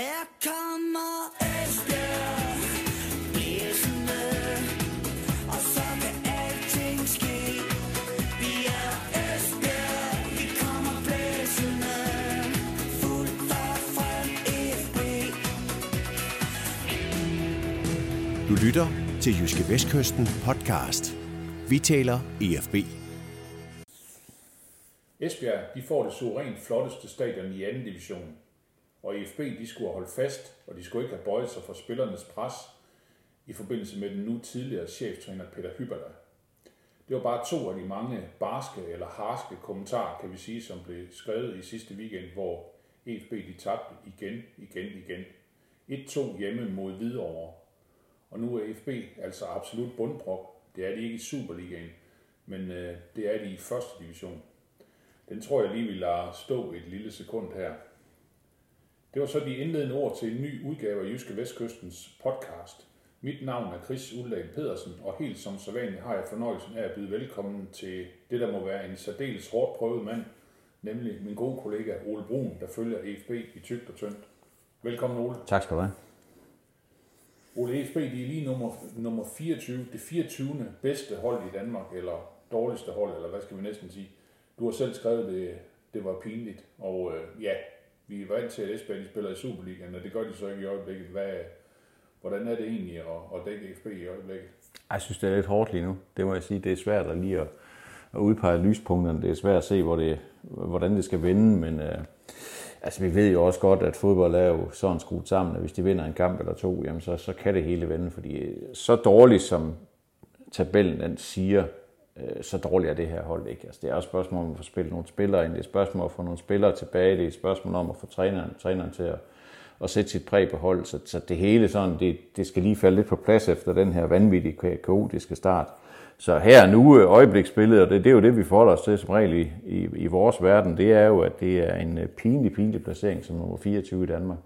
Her kommer Esbjerg blæsende, og så kan alting ske. Vi er Esbjerg, vi kommer blæsende, fuldt og frem FB. Du lytter til Jyske Vestkysten podcast. Vi taler EFB. Esbjerg de får det suverænt flotteste stadion i anden division. Og IFB de skulle holde fast, og de skulle ikke have bøjet sig for spillernes pres i forbindelse med den nu tidligere cheftræner Peter Hyberla. Det var bare to af de mange barske eller harske kommentarer, kan vi sige, som blev skrevet i sidste weekend, hvor EFB de tabte igen, igen, igen. 1-2 hjemme mod Hvidovre. Og nu er EFB altså absolut bundbrok. Det er de ikke i Superligaen, men øh, det er de i første division. Den tror jeg lige, vil lade stå et lille sekund her. Det var så de indledende ord til en ny udgave af Jyske Vestkystens podcast. Mit navn er Chris Uldal Pedersen, og helt som sædvanligt har jeg fornøjelsen af at byde velkommen til det, der må være en særdeles hårdt prøvet mand, nemlig min gode kollega Ole Brun, der følger EFB i tygt og tyndt. Velkommen Ole. Tak skal du have. Ole EFB, de er lige nummer, nummer 24, det 24. bedste hold i Danmark, eller dårligste hold, eller hvad skal vi næsten sige. Du har selv skrevet det, det var pinligt, og øh, ja, vi er vant til, at Esbjerg de spiller i Superligaen, og det gør de så ikke i øjeblikket. Hvad, hvordan er det egentlig at, at dække FB i øjeblikket? Jeg synes, det er lidt hårdt lige nu. Det må jeg sige. Det er svært at lige at, at udpege lyspunkterne. Det er svært at se, hvor det, hvordan det skal vende, men øh, altså, vi ved jo også godt, at fodbold er jo sådan skruet sammen, at hvis de vinder en kamp eller to, jamen, så, så kan det hele vende, fordi øh, så dårligt som tabellen den siger, øh, så dårligt er det her hold ikke. Altså, det er også et spørgsmål om at få spillet nogle spillere ind, det er et spørgsmål om at få nogle spillere tilbage, det er et spørgsmål om at få træneren, træneren til at, at sætte sit præg på hold, så, så det hele sådan, det, det skal lige falde lidt på plads efter den her vanvittige kaotiske start. Så her nu øh, øjebliksbilledet, og det, det er jo det, vi forholder os til som regel i, i, i vores verden, det er jo, at det er en øh, pinlig, pinlig placering som nummer 24 i Danmark.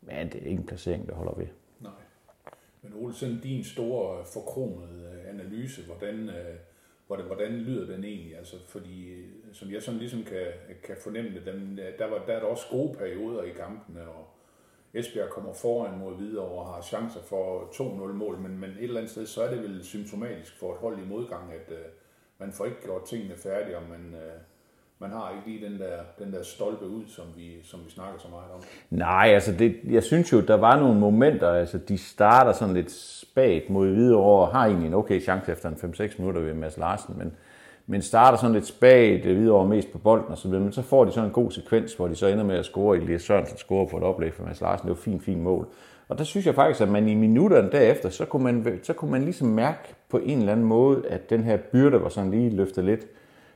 Men det er ikke en placering, der holder ved. Nej. Men Ole, sådan din store forkromede forkronede analyse, hvordan, øh, hvordan, hvordan lyder den egentlig? Altså, fordi øh, som jeg sådan ligesom kan, kan fornemme det, den, øh, der, var, der er der også gode perioder i kampene, og Esbjerg kommer foran mod Hvidovre og har chancer for 2-0 mål, men, men et eller andet sted, så er det vel symptomatisk for et hold i modgang, at øh, man får ikke gjort tingene færdige, og man, øh, man har ikke lige den der, den der stolpe ud, som vi, som vi snakker så meget om. Nej, altså det, jeg synes jo, der var nogle momenter, altså de starter sådan lidt spagt mod Hvidovre, og har egentlig en okay chance efter en 5-6 minutter ved Mads Larsen, men, men starter sådan lidt spagt, øh, Hvidovre mest på bolden og så videre, men så får de sådan en god sekvens, hvor de så ender med at score, Elias Sørensen scorer på et oplæg for Mads Larsen, det var fint, fint mål. Og der synes jeg faktisk, at man i minutterne derefter, så kunne man, så kunne man ligesom mærke på en eller anden måde, at den her byrde var sådan lige løftet lidt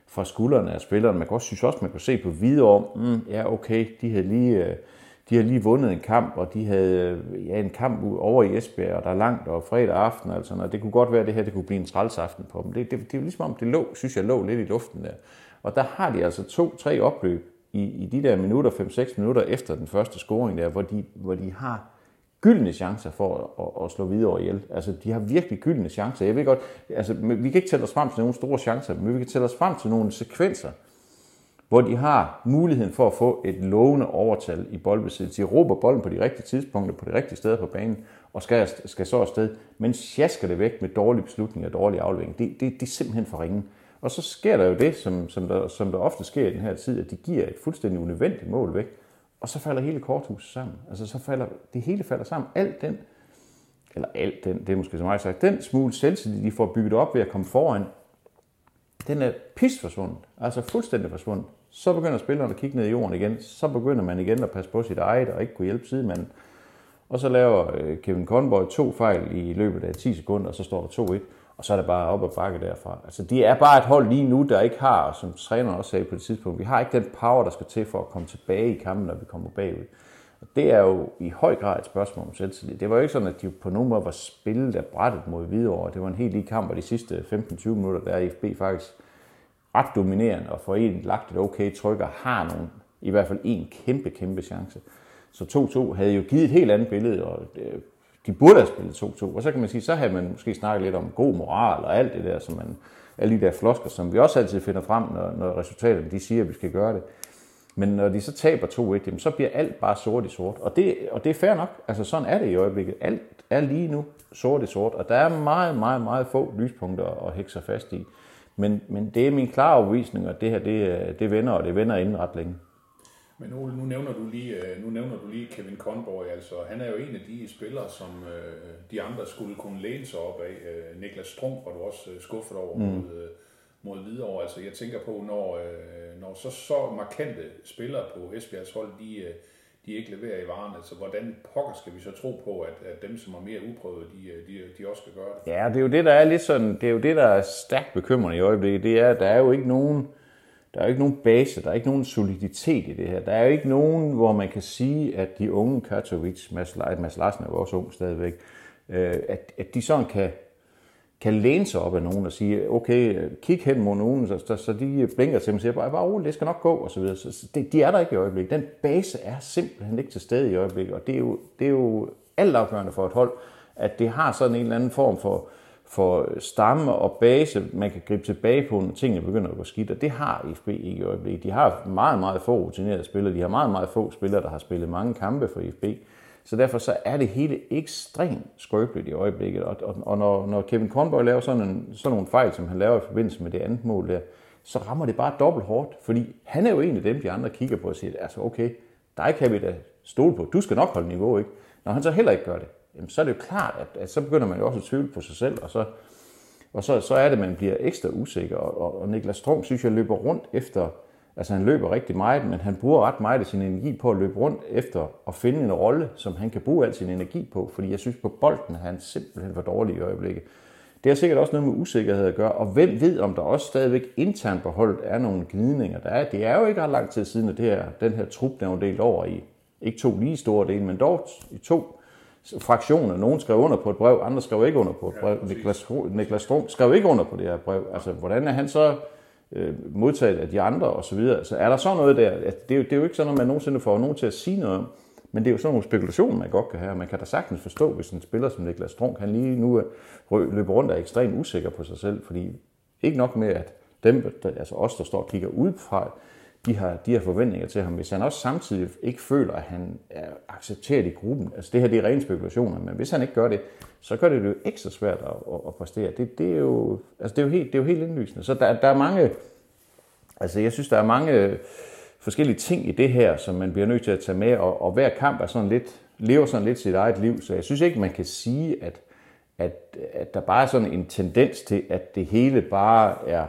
fra skuldrene af spillerne. Man kan også synes også, man kunne se på videre mm, ja okay, de havde lige, øh, de har lige vundet en kamp, og de havde øh, ja, en kamp over i Esbjerg, og der er langt, og fredag aften, altså, og det kunne godt være, at det her det kunne blive en trælsaften på dem. Det, det, det er jo ligesom om, det lå, synes jeg, lå lidt i luften der. Og der har de altså to-tre opløb i, i de der minutter, 5-6 minutter efter den første scoring der, hvor de, hvor de har gyldne chancer for at, at slå videre ihjel. Altså, de har virkelig gyldne chancer. Jeg ved godt, altså, vi kan ikke tælle os frem til nogle store chancer, men vi kan tælle os frem til nogle sekvenser, hvor de har muligheden for at få et lovende overtal i boldbesiddelse. De råber bolden på de rigtige tidspunkter, på de rigtige steder på banen, og skal, skal så afsted, men sjasker det væk med dårlige beslutninger og dårlige aflevering. Det, det, det er simpelthen for ringen. Og så sker der jo det, som, som, der, som der ofte sker i den her tid, at de giver et fuldstændig unødvendigt mål væk, og så falder hele korthuset sammen. Altså så falder, det hele falder sammen. Alt den, eller alt den, det er måske så meget sagt, den smule selvtillid, de får bygget op ved at komme foran, den er pis forsvundet. Altså fuldstændig forsvundet. Så begynder spillerne at kigge ned i jorden igen. Så begynder man igen at passe på sit eget og ikke kunne hjælpe sidemanden. Og så laver øh, Kevin Conboy to fejl i løbet af 10 sekunder, og så står der 2-1. Og så er det bare op og bakke derfra. Altså, de er bare et hold lige nu, der ikke har, som træneren også sagde på det tidspunkt, vi har ikke den power, der skal til for at komme tilbage i kampen, når vi kommer bagud. Og det er jo i høj grad et spørgsmål om selvtillid. Det var jo ikke sådan, at de på nogen måde var spillet af brættet mod Hvidovre. Det var en helt lige kamp, og de sidste 15-20 minutter, der er FB faktisk ret dominerende, og får en lagt et okay tryk, og har nogle, i hvert fald en kæmpe, kæmpe chance. Så 2-2 havde jo givet et helt andet billede, og øh, de burde have spillet 2-2. Og så kan man sige, så havde man måske snakket lidt om god moral og alt det der, som man, alle de der flosker, som vi også altid finder frem, når, når resultaterne de siger, at vi skal gøre det. Men når de så taber 2-1, jamen, så bliver alt bare sort i sort. Og det, og det er fair nok. Altså sådan er det i øjeblikket. Alt er lige nu sort i sort. Og der er meget, meget, meget få lyspunkter at hække sig fast i. Men, men det er min klare overbevisning, at det her, det, det vender, og det vender inden ret længe. Men Ole, nu nævner du lige, øh, nu nævner du lige Kevin Conboy, altså han er jo en af de spillere, som øh, de andre skulle kunne læne sig op af. Øh, Niklas Strunk var du også øh, skuffet over mm. mod, øh, mod Hvidovre. Altså jeg tænker på, når, øh, når så, så markante spillere på Esbjergs hold, de, øh, de ikke leverer i varen, altså hvordan pokker skal vi så tro på, at, at dem, som er mere uprøvet, de, øh, de, de også skal gøre det? Ja, det er jo det, der er lidt sådan, det er jo det, der er stærkt bekymrende i øjeblikket. Det er, at der er jo ikke nogen, der er jo ikke nogen base, der er ikke nogen soliditet i det her. Der er jo ikke nogen, hvor man kan sige, at de unge Katowice, Mads, Mads Larsen er jo også ung stadigvæk, øh, at, at de sådan kan, kan læne sig op af nogen og sige, okay, kig hen mod nogen, så, så, så de blinker til dem og siger, bare, bare roligt, det skal nok gå, og så videre. Så, så det, de er der ikke i øjeblikket. Den base er simpelthen ikke til stede i øjeblikket, og det er jo, det er jo altafgørende for et hold, at det har sådan en eller anden form for, for stamme og base, man kan gribe tilbage på, når tingene begynder at gå skidt, og det har IFB ikke i øjeblikket. De har meget, meget få rutinerede spillere, de har meget, meget få spillere, der har spillet mange kampe for IFB, så derfor så er det hele ekstremt skrøbeligt i øjeblikket, og, og, og når, når Kevin Kornborg laver sådan, en, sådan nogle fejl, som han laver i forbindelse med det andet mål der, så rammer det bare dobbelt hårdt, fordi han er jo en af dem, de andre kigger på og siger, altså okay, dig kan vi da stole på, du skal nok holde niveau, ikke? Når han så heller ikke gør det, jamen, så er det jo klart, at, at så begynder man jo også at tvivle på sig selv, og så, og så, så er det, at man bliver ekstra usikker. Og, og, og Niklas Strøm synes jeg løber rundt efter, altså han løber rigtig meget, men han bruger ret meget af sin energi på at løbe rundt efter at finde en rolle, som han kan bruge al sin energi på, fordi jeg synes på bolden er han simpelthen for dårlig i øjeblikket. Det har sikkert også noget med usikkerhed at gøre, og hvem ved, om der også stadigvæk internt på holdet er nogle gnidninger. Der er, det er jo ikke ret lang tid siden, at det her, den her trup der er delt over i, ikke to lige store dele, men dog i to fraktioner. Nogen skrev under på et brev, andre skrev ikke under på et brev. Ja, Niklas, Niklas Strøm skrev ikke under på det her brev. Altså, hvordan er han så øh, modtaget af de andre og så videre? Så er der så noget der? At det, er jo, det er jo ikke sådan, at man nogensinde får nogen til at sige noget om. Men det er jo sådan nogle spekulationer, man godt kan have. Man kan da sagtens forstå, hvis en spiller som Niklas Strunk, han lige nu løber rundt og er ekstremt usikker på sig selv, fordi ikke nok med, at dem, altså os, der står og kigger udefra, de har, de har forventninger til ham. Hvis han også samtidig ikke føler, at han er accepteret i gruppen, altså det her det er rene spekulationer, men hvis han ikke gør det, så gør det det jo ekstra svært at, at, at præstere. Det, det, er jo, altså det, er jo helt, det er jo helt indlysende. Så der, der er mange, altså jeg synes, der er mange forskellige ting i det her, som man bliver nødt til at tage med, og, og hver kamp er sådan lidt, lever sådan lidt sit eget liv, så jeg synes ikke, man kan sige, at, at, at der bare er sådan en tendens til, at det hele bare er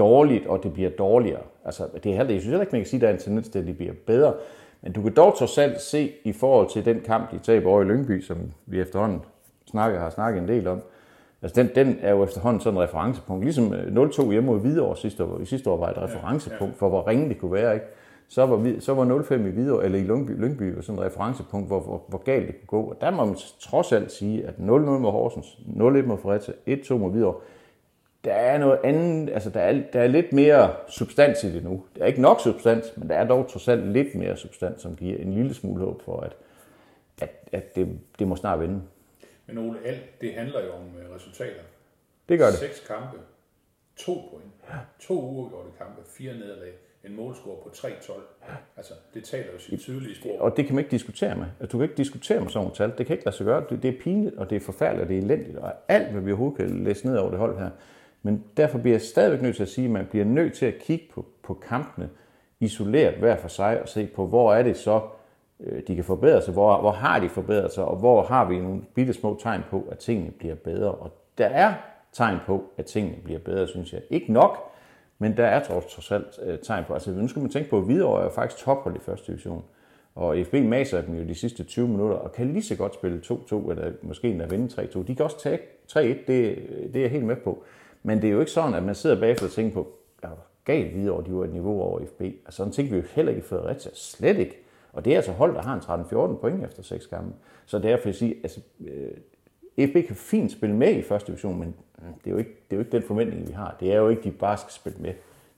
dårligt, og det bliver dårligere. Altså, det er heller, jeg synes heller ikke, man kan sige, at der er en tendens til, at det bliver bedre. Men du kan dog trods alt se i forhold til den kamp, de taber over i Lyngby, som vi efterhånden snakker, har snakket en del om. Altså, den, den er jo efterhånden sådan en referencepunkt. Ligesom 0-2 øh, hjemme mod Hvidovre sidste år. I sidste år var et referencepunkt for, hvor ringe det kunne være. Ikke? Så var, så var 0-5 i Hvidovre, eller i Lyngby, Lyngby var sådan et referencepunkt, hvor, hvor, hvor galt det kunne gå. Og der må man trods alt sige, at 0-0 mod Horsens, 0-1 mod Fredericia, 1-2 mod Hvidovre, der er noget andet, altså der er, der er lidt mere substans i det nu. Der er ikke nok substans, men der er dog trods alt lidt mere substans, som giver en lille smule håb for, at, at, at det, det må snart vende. Men Ole, alt det handler jo om øh, resultater. Det gør det. Seks kampe, to point, to uafgjorte kampe, fire nederlag, en målscore på 3-12. Altså, det taler jo sit tydelige sprog. Og det kan man ikke diskutere med. Altså, du kan ikke diskutere med sådan nogle tal. Det kan ikke lade sig gøre. Det, det er pinligt, og det er forfærdeligt, og det er elendigt, og alt, hvad vi overhovedet kan læse ned over det hold her, men derfor bliver jeg stadigvæk nødt til at sige, at man bliver nødt til at kigge på, på kampene isoleret hver for sig og se på, hvor er det så, øh, de kan forbedre sig, hvor, hvor har de forbedret sig, og hvor har vi nogle bitte små tegn på, at tingene bliver bedre. Og der er tegn på, at tingene bliver bedre, synes jeg. Ikke nok, men der er trods, trods alt øh, tegn på. Altså nu skal man tænke på, at Hvidovre er faktisk tophold i første division. Og FB maser dem jo de sidste 20 minutter, og kan lige så godt spille 2-2, eller måske endda vinde 3-2. De kan også tage 3-1, det, det er jeg helt med på. Men det er jo ikke sådan, at man sidder bagefter og tænker på, er galt videre over, de var et niveau over FB. Altså sådan tænker vi jo heller ikke i Fredericia. Slet ikke. Og det er altså hold, der har en 13-14 point efter seks kampe. Så derfor jeg sige, altså, øh, FB kan fint spille med i første division, men det er, jo ikke, det er jo ikke den forventning, vi har. Det er jo ikke, de bare skal spille med.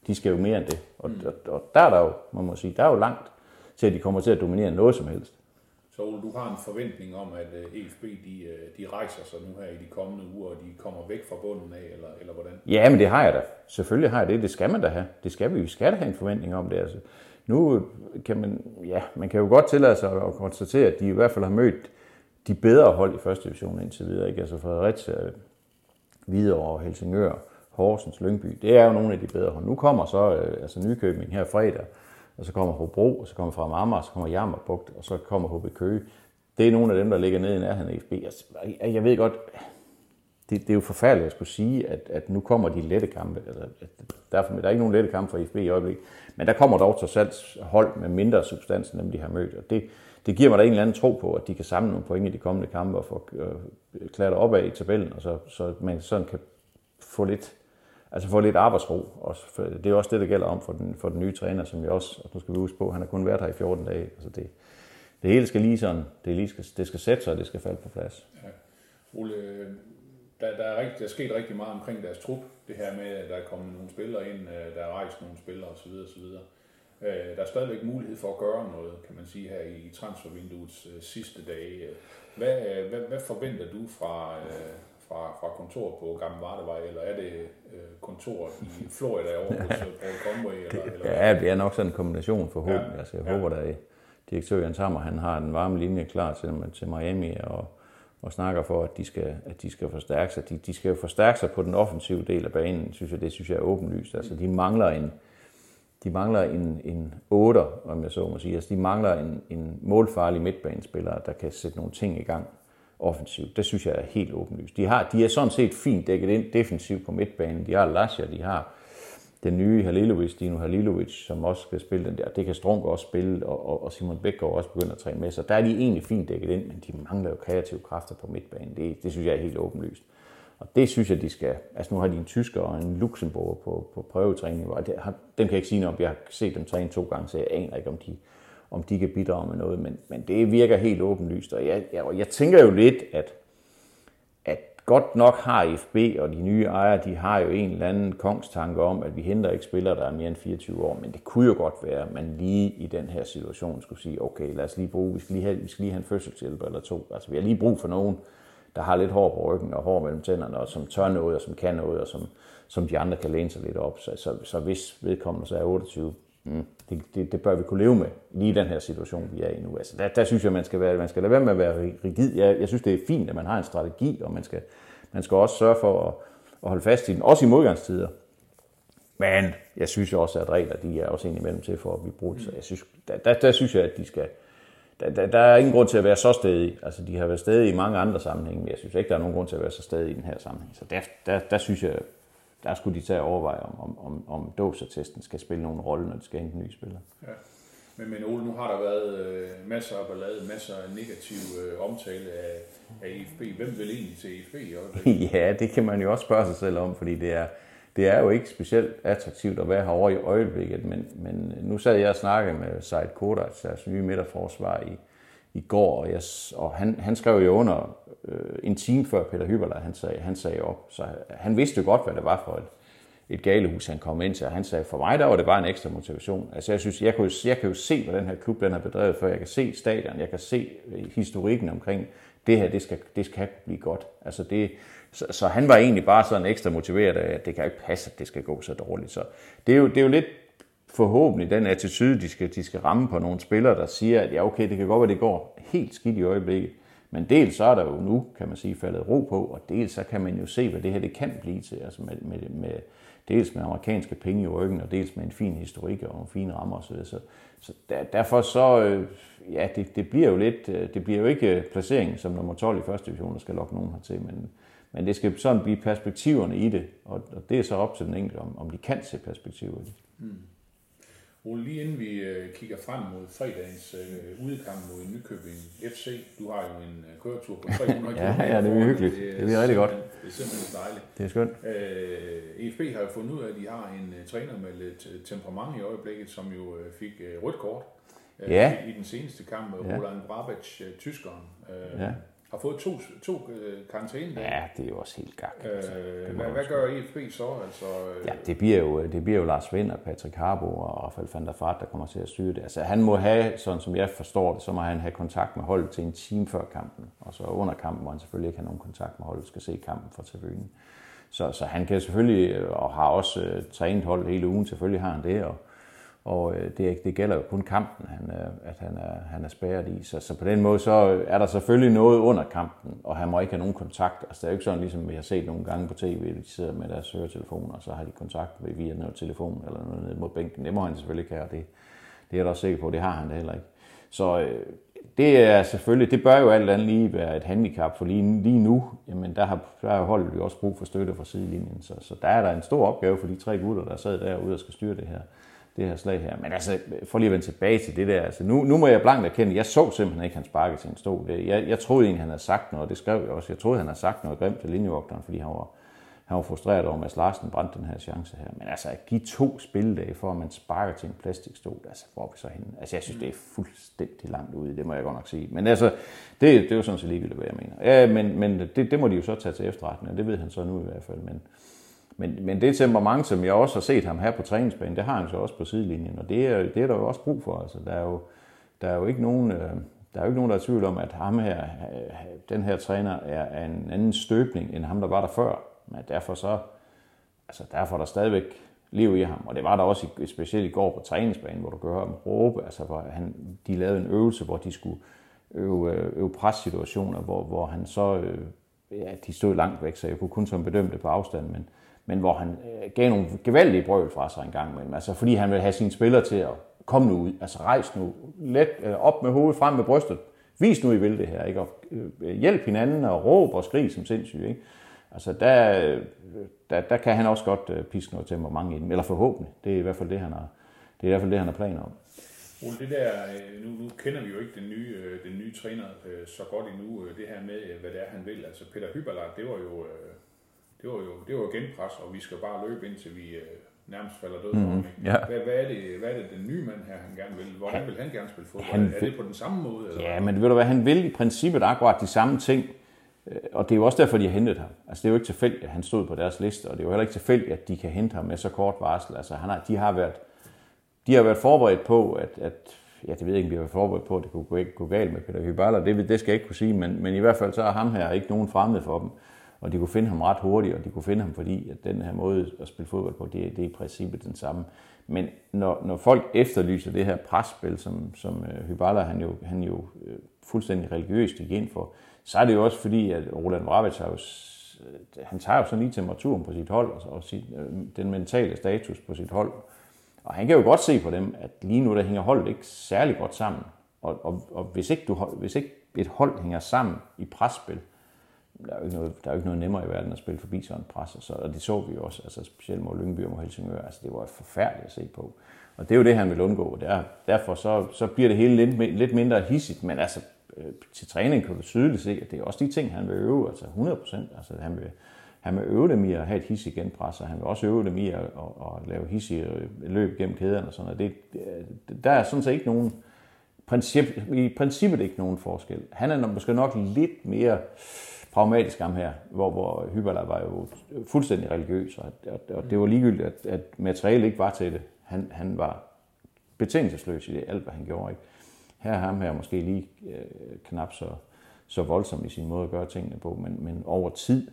De skal jo mere end det. Og, mm. og, og der er der jo, man må sige, der er jo langt til, at de kommer til at dominere noget som helst. Så Ole, du har en forventning om, at øh, EFB de, øh, de rejser sig nu her i de kommende uger, og de kommer væk fra bunden af, eller, eller hvordan? Ja, men det har jeg da. Selvfølgelig har jeg det. Det skal man da have. Det skal vi. Vi skal da have en forventning om det. Altså, nu øh, kan man, ja, man kan jo godt tillade sig at konstatere, at de i hvert fald har mødt de bedre hold i første division indtil videre. Ikke? Altså Fredericia, Hvidovre, Helsingør, Horsens, Lyngby. Det er jo nogle af de bedre hold. Nu kommer så altså Nykøbing her fredag, og så kommer Hobro, og så kommer fra Amager, og så kommer Jammerbugt, og så kommer HB Køge. Det er nogle af dem, der ligger nede i nærheden af FB. Altså, jeg, jeg ved godt, det, det er jo forfærdeligt at skulle sige, at, at nu kommer de lette kampe. Altså, derfor, der er ikke nogen lette kampe for FB i øjeblikket. Men der kommer dog trods alt hold med mindre substans, end dem de har mødt. Og det, det giver mig da en eller anden tro på, at de kan samle nogle point i de kommende kampe og få øh, op opad i tabellen, og så, så man sådan kan få lidt, altså få lidt arbejdsro. Og det er også det, der gælder om for den, for den nye træner, som vi også, og nu skal vi huske på, han har kun været her i 14 dage. Altså det, det hele skal lige sådan, det, lige skal, det skal sætte sig, og det skal falde på plads. Ja. Ole, der, der, er rigtig, der er sket rigtig meget omkring deres trup. Det her med, at der er kommet nogle spillere ind, øh, der er rejst nogle spillere osv. osv. Øh, der er stadigvæk mulighed for at gøre noget, kan man sige, her i transfervinduets øh, sidste dage. Hvad, hvad, hvad forventer du fra, fra, fra kontor på Gamle Vardevej, eller er det kontor i Florida over hos Paul Conway? Eller, eller ja, det er nok sådan en kombination forhåbentlig. Ja. Altså, jeg ja. håber, der er direktør Jens Hammer, han har den varme linje klar til, til Miami, og og snakker for, at de skal, at de skal forstærke sig. De, de skal jo forstærke sig på den offensive del af banen, synes jeg, det synes jeg er åbenlyst. Altså, de mangler en, de mangler en, en 8, om jeg så må sige. Altså, de mangler en, en målfarlig midtbanespiller, der kan sætte nogle ting i gang offensivt. Det synes jeg er helt åbenlyst. De, har, de er sådan set fint dækket ind defensivt på midtbanen. De har Lasja, de har den nye Halilovic, Dino Halilovic, som også skal spille den der. Det kan Strunk også spille, og, og Simon Bækgaard også begynde at træne med. Så der er de egentlig fint dækket ind, men de mangler jo kreative kræfter på midtbanen. Det, det synes jeg er helt åbenlyst. Og det synes jeg, de skal... Altså nu har de en tysker og en luxemburger på, på prøvetræning, og det har, dem kan jeg ikke sige noget om. Jeg har set dem træne to gange, så jeg aner ikke, om de, om de kan bidrage med noget. Men, men det virker helt åbenlyst, og jeg, jeg, jeg tænker jo lidt, at at godt nok har FB og de nye ejere, de har jo en eller anden kongstanke om, at vi henter ikke spillere, der er mere end 24 år, men det kunne jo godt være, at man lige i den her situation skulle sige, okay, lad os lige bruge, vi skal lige have, vi skal lige have en fødselshjælper eller to. Altså vi har lige brug for nogen, der har lidt hår på ryggen og hår mellem tænderne, og som tør noget, og som kan noget, og som, som de andre kan læne sig lidt op. Så, så, så hvis vedkommende så er 28, mm, det, det, det, bør vi kunne leve med, lige i den her situation, vi er i nu. Altså, der, der synes jeg, man skal, være, man skal lade være med at være rigid. Jeg, jeg synes, det er fint, at man har en strategi, og man skal, man skal også sørge for at, at holde fast i den, også i modgangstider. Men jeg synes jo også, at regler de er også indimellem til for at blive brudt. Så jeg synes, der, der, der synes jeg, at de skal... Der, der, der er ingen grund til at være så stedig. Altså, de har været stedige i mange andre sammenhænge, men jeg synes ikke, der er nogen grund til at være så stedig i den her sammenhæng. Så der, der, der synes jeg, der skulle de tage at overveje, om, om, om, om dåsertesten skal spille nogen rolle, når de skal hente nye spillere. Ja. Men, men Ole, nu har der været øh, masser af ballade, masser af negativ øh, omtale af, af IFB. Hvem vil egentlig til IFB i ja, det kan man jo også spørge sig selv om, fordi det er, det er jo ikke specielt attraktivt at være herovre i øjeblikket, men, men nu sad jeg og snakkede med Said Kodac, deres nye midterforsvar i, i går, og, jeg, og han, han skrev jo under øh, en time før Peter Hyberler, han sagde, han sagde op, så han vidste jo godt, hvad det var for et, et galehus, han kom ind til, og han sagde, for mig der var det bare en ekstra motivation. Altså jeg synes, jeg kunne, jeg kan jo se, hvad den her klub den har bedrevet før. Jeg kan se stadion, jeg kan se øh, historikken omkring, det her, det skal, det skal blive godt. Altså det, så, så, han var egentlig bare sådan ekstra motiveret af, at det kan ikke passe, at det skal gå så dårligt. Så det er jo, det er jo lidt forhåbentlig den attitude, de skal, de skal ramme på nogle spillere, der siger, at ja, okay, det kan godt være, det går helt skidt i øjeblikket. Men dels så er der jo nu, kan man sige, faldet ro på, og dels så kan man jo se, hvad det her det kan blive til, altså med, med, med, dels med amerikanske penge i ryggen, og dels med en fin historik og nogle fine rammer osv. Så, så der, derfor så, øh, ja, det, det, bliver jo lidt, øh, det bliver jo ikke øh, placeringen som nummer 12 i første division, der skal lokke nogen hertil, men, men det skal sådan blive perspektiverne i det, og, og det er så op til den enkelte, om, om de kan se perspektiver i det. Mm. Ole, lige inden vi øh, kigger frem mod fredagens øh, udekamp mod Nykøbing FC, du har jo en øh, køretur på 300 km. ja, ja, det er hyggeligt. Det, det er rigtig godt. Det er simpelthen dejligt. Det er skønt. Øh, EFB har jo fundet ud af, at de har en uh, træner med lidt uh, temperament i øjeblikket, som jo uh, fik uh, rødt kort uh, ja. i, i den seneste kamp med ja. Roland Brabec, uh, tyskeren. Uh, ja har fået to, to øh, karantæne. Ja, det er jo også helt gak. Altså. Øh, hvad, hvad gør EFB så? Altså, øh... Ja, det bliver, jo, det bliver jo Lars Vind og Patrick Harbo og Rafael van der Fart, der kommer til at styre det. Altså, han må have, sådan som jeg forstår det, så må han have kontakt med holdet til en time før kampen. Og så under kampen, hvor han selvfølgelig ikke har nogen kontakt med holdet, skal se kampen fra tribunen. Så, så han kan selvfølgelig, og har også uh, trænet holdet hele ugen, selvfølgelig har han det, og, og øh, det, det gælder jo kun kampen, han, øh, at han er, han er spærret i. Så, så på den måde, så øh, er der selvfølgelig noget under kampen, og han må ikke have nogen kontakt. Altså det er jo ikke sådan, ligesom vi har set nogle gange på tv, de sidder med deres høretelefoner, og så har de kontakt via noget telefon eller noget ned mod bænken. Det må han selvfølgelig ikke have, og det, det er jeg da også sikker på, det har han da heller ikke. Så øh, det er selvfølgelig, det bør jo alt andet lige være et handicap, for lige, lige nu, jamen der har, der har holdet jo også brug for støtte fra sidelinjen, så, så der er der en stor opgave for de tre gutter, der sad derude og skal styre det her, det her slag her. Men altså, for lige at vende tilbage til det der, altså nu, nu må jeg blankt erkende, jeg så simpelthen ikke, han sparkede sin stol. Jeg, jeg troede egentlig, han havde sagt noget, og det skrev jeg også, jeg troede, han havde sagt noget grimt til linjevogteren, fordi han var, han var frustreret over, at Mads Larsen brændte den her chance her. Men altså, at give to spildage for, at man sparker til en plastikstol, altså, hvor er vi så henne? Altså, jeg synes, det er fuldstændig langt ude, det må jeg godt nok sige. Men altså, det, det er jo sådan set ligegyldigt, hvad jeg mener. Ja, men, men det, det må de jo så tage til efterretning, og det ved han så nu i hvert fald. Men, men, men det temperament, som jeg også har set ham her på træningsbanen, det har han så også på sidelinjen, og det er, det er der jo også brug for. Altså, der, er jo, der er jo ikke nogen... Øh, der er jo ikke nogen, der er i tvivl om, at ham her, øh, den her træner er en anden støbning, end ham, der var der før. Men derfor så, altså derfor er der stadigvæk liv i ham. Og det var der også specielt i går på træningsbanen, hvor du kan høre ham råbe. Altså, hvor han, de lavede en øvelse, hvor de skulle øve, øh, øve pressituationer, hvor, hvor han så, øh, ja, de stod langt væk, så jeg kunne kun som bedømme det på afstand, men, men hvor han øh, gav nogle gevaldige brøl fra sig en gang imellem. Altså fordi han vil have sine spillere til at komme nu ud, altså rejse nu, let øh, op med hovedet, frem med brystet, vis nu, I vil det her, ikke? Og øh, hjælp hinanden og råb og skrig som sindssygt, ikke? Altså der, øh, der, der kan han også godt øh, piske noget temperament i dem, eller forhåbentlig. Det er i hvert fald det, han har, det er i hvert fald det, han har planer om. Ole, det der, øh, nu, nu kender vi jo ikke den nye, øh, den nye træner så godt endnu, det her med, hvad det er, han vil. Altså Peter Hyberlard, det var jo, det var jo, det var genpres, og vi skal bare løbe indtil vi nærmest falder død mm, ja. hvad, hvad, er det, hvad er det, den nye mand her, han gerne vil? Hvordan vil han gerne spille fodbold? Han, er det på den samme måde? Eller? Ja, men ved du hvad, han vil i princippet akkurat de samme ting, Øh, og det er jo også derfor, de har hentet ham. Altså, det er jo ikke tilfældigt, at han stod på deres liste, og det er jo heller ikke tilfældigt, at de kan hente ham med så kort varsel. Altså, han har, de, har været, de har været forberedt på, at, at ja, det ved jeg ikke, om de har været forberedt på, at det kunne gå, gå galt med Peter Hyballer. Det, det skal jeg ikke kunne sige, men, men i hvert fald så er ham her ikke nogen fremmed for dem. Og de kunne finde ham ret hurtigt, og de kunne finde ham, fordi at den her måde at spille fodbold på, det, det er i princippet den samme. Men når, når folk efterlyser det her presspil, som, som øh, Hybala han jo, han jo øh, fuldstændig religiøst gik ind for, så er det jo også fordi, at Roland Vrabic har jo, øh, han tager jo sådan lige temperaturen på sit hold, og, og sit, øh, den mentale status på sit hold. Og han kan jo godt se på dem, at lige nu der hænger holdet ikke særlig godt sammen. Og, og, og hvis, ikke du, hvis ikke et hold hænger sammen i presspil, der er jo ikke noget, der er jo ikke noget nemmere i verden at spille forbi sådan en pres, og, så, og det så vi jo også, altså specielt mod Lyngby og mod Helsingør, altså det var forfærdeligt at se på. Og det er jo det, han vil undgå, og der, derfor så, så bliver det hele lidt, lidt mindre hissigt, men altså øh, til træning kan du tydeligt se, at det er også de ting, han vil øve, altså 100 procent. Altså han vil, han vil øve dem i at have et hissigt genpres, og han vil også øve dem i at, at, at lave hissige øh, løb gennem kæderne og sådan noget. Det, der er sådan set ikke nogen, princip, i princippet ikke nogen forskel. Han er måske nok lidt mere pragmatisk ham her, hvor, hvor Hyberler var jo fuldstændig religiøs, og, og, og det var ligegyldigt, at, at materialet ikke var til det. Han, han var betingelsesløs i det, alt hvad han gjorde. Ikke? Her er ham her måske lige øh, knap så, så voldsom i sin måde at gøre tingene på, men, men over tid,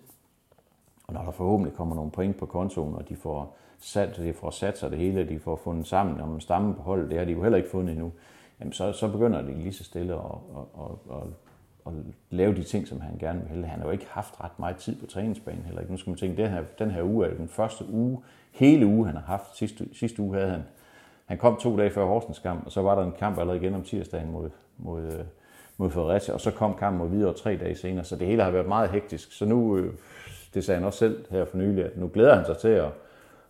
og når der forhåbentlig kommer nogle point på kontoen, og de får sat, de får sat sig det hele, de får fundet sammen om en stamme på holdet, det har de jo heller ikke fundet endnu, jamen så, så begynder de lige så stille at, at, at, at, at lave de ting, som han gerne vil. Han har jo ikke haft ret meget tid på træningsbanen heller ikke. Nu skal man tænke, den her, den her uge er den første uge, hele uge han har haft. Sidste, sidste uge havde han han kom to dage før Horsens kamp, og så var der en kamp allerede igen om tirsdagen mod, mod, øh, mod Fredericia, og så kom kampen mod videre tre dage senere, så det hele har været meget hektisk. Så nu, øh, det sagde han også selv her for nylig, at nu glæder han sig til at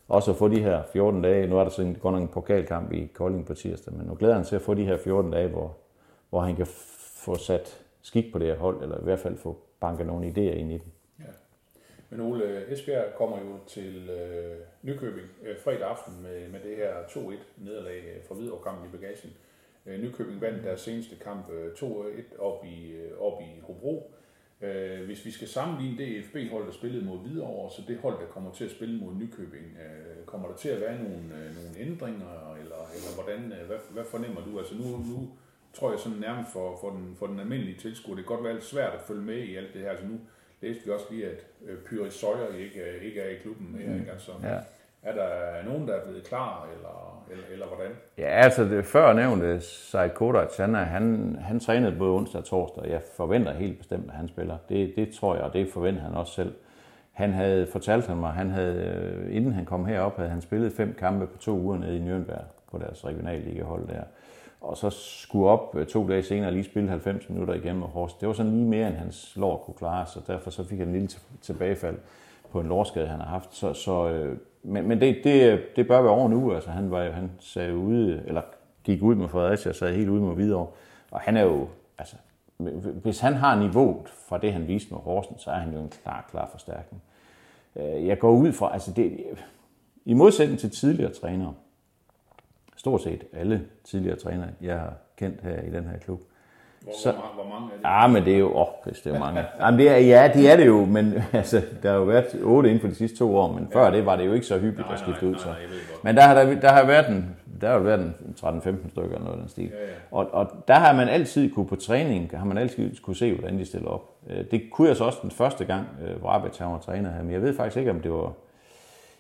også at få de her 14 dage. Nu er der sådan godt nok en pokalkamp i Kolding på tirsdag, men nu glæder han sig til at få de her 14 dage, hvor, hvor han kan få sat skik på det her hold, eller i hvert fald få banket nogle idéer ind i den. Men Ole, øh, Esbjerg kommer jo til øh, Nykøbing øh, fredag aften med, med det her 2-1 nederlag øh, fra Hvidovre-kampen i bagagen. Øh, Nykøbing vandt deres seneste kamp øh, 2-1 op i, øh, op i Hobro. Øh, hvis vi skal sammenligne det FB-hold, der spillede mod Hvidovre, så det hold, der kommer til at spille mod Nykøbing, øh, kommer der til at være nogle, øh, nogle ændringer, eller, eller hvordan, øh, hvad, hvad fornemmer du? Altså nu, nu tror jeg sådan nærmest for, for, den, for den almindelige tilskuer, det kan godt være lidt svært at følge med i alt det her. Altså nu læste vi også lige, at øh, Pyris Søjer ikke, ikke er i klubben mere. Mm. Ikke? Altså, ja. Er der nogen, der er blevet klar, eller, eller, eller hvordan? Ja, altså det før nævnte Said Kodac, han, han, han trænede både onsdag og torsdag, jeg forventer helt bestemt, at han spiller. Det, det tror jeg, og det forventer han også selv. Han havde fortalt han mig, han havde, øh, inden han kom herop, havde han spillet fem kampe på to uger nede i Nürnberg på deres regionalligahold der. Og så skulle op øh, to dage senere lige spille 90 minutter igen med Horst. Det var sådan lige mere, end hans lår kunne klare, så derfor så fik han en lille tilbagefald på en lårskade, han har haft. Så, så, øh, men men det, det, det bør være over nu. Altså, han, var jo, han sagde ude, eller gik ud med Fredericia og sad helt ude med Hvidovre. Og han er jo, altså, hvis han har niveauet fra det, han viste med Horsen, så er han jo en klar, klar forstærkning. Øh, jeg går ud fra, altså det, i modsætning til tidligere trænere, stort set alle tidligere trænere, jeg har kendt her i den her klub, Hvor, Så- hvor, mange, hvor mange er det? Ja, men det er jo, åh, Chris, det er jo mange. Jamen, det er, ja, det er det jo, men altså, der har jo været otte inden for de sidste to år, men før det var det jo ikke så hyppigt Nej, at skifte nej, ud. Så. nej. Men der har, der, der har været en, der har været en 13-15 stykker eller noget den stil. Ja, ja. Og, og der har man altid kunne på træning, har man altid kunne se, hvordan de stiller op. Øh, Det kunne jeg så også den første gang, øh, hvor Arbejdst var træner her, men jeg ved faktisk ikke, om det var,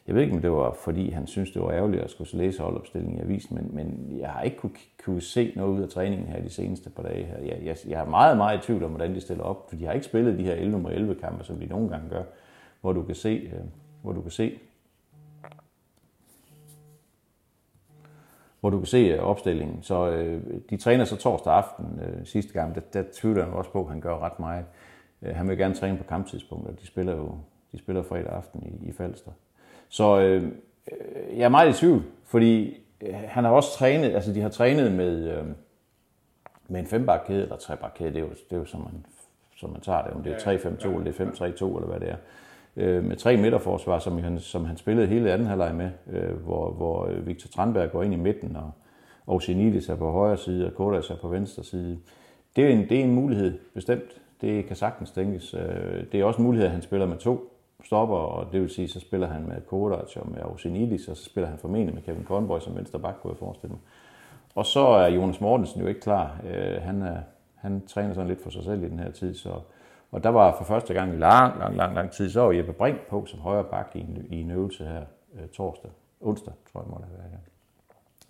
jeg ved ikke, om det var, fordi han synes det var ærgerligt at skulle læse holdopstillingen i avisen, men, men jeg har ikke kunne, kunne se noget ud af træningen her de seneste par dage. Jeg, jeg, jeg er meget, meget i tvivl om, hvordan de stiller op, for de har ikke spillet de her 11 nummer 11 kampe, som de nogle gange gør, hvor du kan se, øh, hvor du kan se hvor du kan se øh, opstillingen. Så øh, de træner så torsdag aften øh, sidste gang. Der, der tvivler jeg også på, at han gør ret meget. Øh, han vil gerne træne på kamptidspunkter. De spiller jo de spiller fredag aften i, i Falster. Så øh, jeg er meget i tvivl, fordi øh, han har også trænet, altså de har trænet med, øh, med en fembakkæde eller trebakkæde, det er jo, det er jo som, man, som man tager det, om det er 3-5-2 eller det er 5-3-2 eller hvad det er. Øh, med tre midterforsvar, som han, som han spillede hele anden halvleg med, øh, hvor, hvor øh, Victor Tranberg går ind i midten, og Oceanidis er på højre side, og Kodas er på venstre side. Det er en, det er en mulighed, bestemt. Det kan sagtens tænkes. Øh, Det er også en mulighed, at han spiller med to stopper, og det vil sige, så spiller han med Kodac og med Ausinidis, og så spiller han formentlig med Kevin Conboy som venstre bak, kunne jeg forestille mig. Og så er Jonas Mortensen jo ikke klar. Øh, Han, er, han træner sådan lidt for sig selv i den her tid, så og der var for første gang i lang, lang, lang, lang tid, så var Jeppe Brink på som højre bak i en, i en øvelse her øh, torsdag, onsdag, tror jeg må det være. Ja.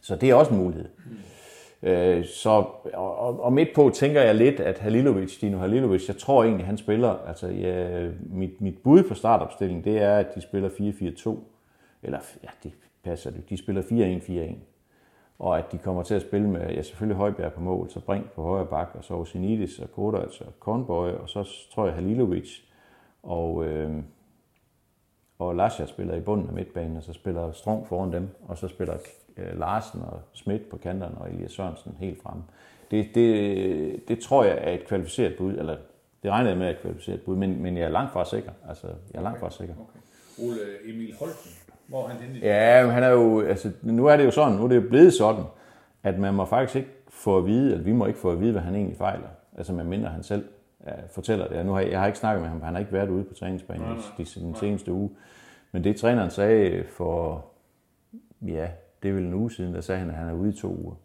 Så det er også en mulighed. Mm. Øh, så, og, og- og midt på tænker jeg lidt, at Halilovic, Dino Halilovic, jeg tror egentlig, han spiller, altså ja, mit, mit bud på startopstilling, det er, at de spiller 4-4-2, eller ja, det passer det, de spiller 4-1-4-1, og at de kommer til at spille med, ja selvfølgelig Højbjerg på mål, så Brink på højre bak, og så Osinidis og Kodac og Kornbøje, og så tror jeg Halilovic og, øh, og Lasja spiller i bunden af midtbanen, og så spiller Strong foran dem, og så spiller Larsen og Schmidt på kanterne, og Elias Sørensen helt fremme. Det, det, det tror jeg er et kvalificeret bud, eller det regner jeg med er et kvalificeret bud, men, men jeg er langt fra sikker. Altså, jeg er langt fra sikker. Okay. Ole Emil Holten, hvor han henne Ja, men han er jo, altså, nu er det jo sådan, nu er det jo blevet sådan, at man må faktisk ikke få at vide, at vi må ikke få at vide, hvad han egentlig fejler. Altså, medmindre han selv ja, fortæller det. Nu har jeg, jeg har ikke snakket med ham, han har ikke været ude på træningsbanen de, de, den seneste uge. Men det træneren sagde for, ja, det er vel en uge siden, der sagde han, at han er ude i to uger.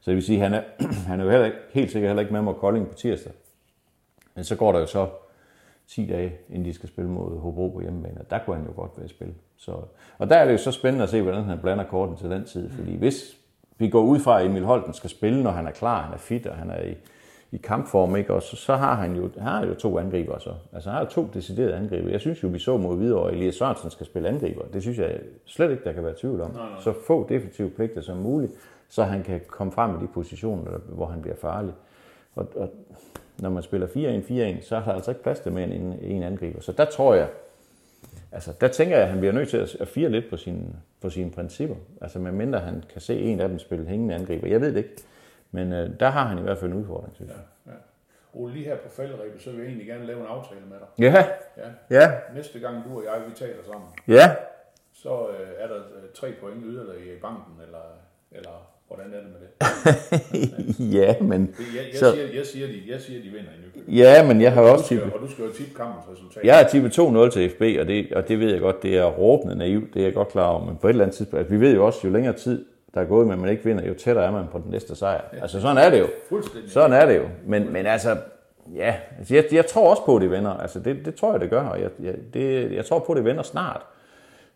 Så det vil sige, at han er, han er jo heller ikke, helt sikkert heller ikke med mod Kolding på tirsdag. Men så går der jo så 10 dage, inden de skal spille mod Hobro på hjemmebane. og Der kunne han jo godt være i spil. Så, og der er det jo så spændende at se, hvordan han blander korten til den tid. Fordi hvis vi går ud fra, at Emil Holten skal spille, når han er klar, han er fit, og han er i, i kampform, ikke? Og så, så har han jo, han har jo to angriber så. Altså han har to deciderede angriber. Jeg synes jo, vi så mod videre, at Elias Sørensen skal spille angriber. Det synes jeg slet ikke, der kan være tvivl om. Nej, nej. Så få defensive pligter som muligt, så han kan komme frem i de positioner, hvor han bliver farlig. Og, og når man spiller 4-1-4-1, så er der altså ikke plads til mere end en, en angriber. Så der tror jeg, altså der tænker jeg, at han bliver nødt til at at fire lidt på sine, på sine principper. Altså medmindre han kan se en af dem spille hængende angriber. Jeg ved det ikke. Men øh, der har han i hvert fald en udfordring, synes jeg. Ja. Ole, lige her på faldrebet, så vil jeg egentlig gerne lave en aftale med dig. Ja, Ja. ja, Næste gang du og jeg, vi taler sammen, ja. så øh, er der øh, tre point yderligere i banken, eller, eller hvordan er det med det? ja, men... Jeg, jeg, Så- siger, jeg, siger, de, jeg siger, de vinder i Nykøbing. Ja, men jeg har Og også tippet. og du skal jo tippe kampens resultat. Jeg har tippet 2-0 til FB, og det, og det ved jeg godt, det er råbende naivt, det er jeg godt klar over, men på et eller andet tidspunkt, altså, vi ved jo også, jo længere tid der er gået, men man ikke vinder, jo tættere er man på den næste sejr. Altså sådan er det jo. Fuldstændig. Sådan er det jo. Men, men altså, ja, altså, jeg, jeg tror også på, at det vender. Altså det, det tror jeg, det gør, og jeg, jeg, det, jeg tror på, at det vender snart.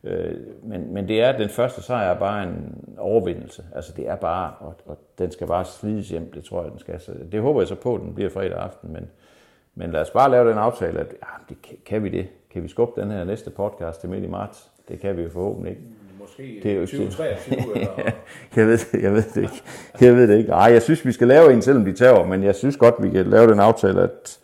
Øh, men, men det er, den første sejr er bare en overvindelse. Altså det er bare, og, og den skal bare slides hjem, det tror jeg, den skal. Så det håber jeg så på, at den bliver fredag aften, men, men lad os bare lave den aftale, at ja, det, kan, kan vi det? Kan vi skubbe den her næste podcast til midt i marts? Det kan vi jo forhåbentlig ikke. Måske Det er jo ikke- 2023 eller... Jeg ved, jeg ved det ikke. Jeg ved det ikke. Ej, jeg synes, vi skal lave en, selvom de tager, men jeg synes godt, vi kan lave den aftale, at,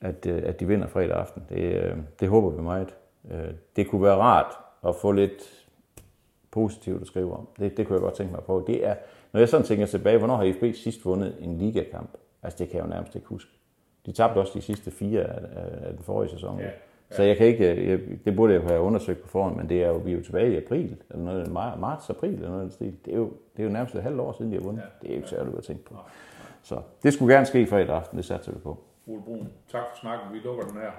at, øh, at de vinder fredag aften. Det, øh, det håber vi meget. Øh, Det kunne være rart at få lidt positivt at skrive om. Det, det kunne jeg godt tænke mig prøve. Det er, når jeg sådan tænker tilbage, hvornår har IFB sidst vundet en ligakamp? Altså, det kan jeg jo nærmest ikke huske. De tabte også de sidste fire af, af, den forrige sæson. Ja, Så jeg kan ikke, jeg, det burde jeg have undersøgt på forhånd, men det er jo, vi er jo tilbage i april, eller noget, mar- marts, april, eller noget stil. Det er jo, det er jo nærmest et halvt år siden, de har vundet. Det er jo ikke særligt at tænke på. Så det skulle gerne ske fredag aften, det satser vi på. Ole Brun, tak for snakken. Vi lukker den her.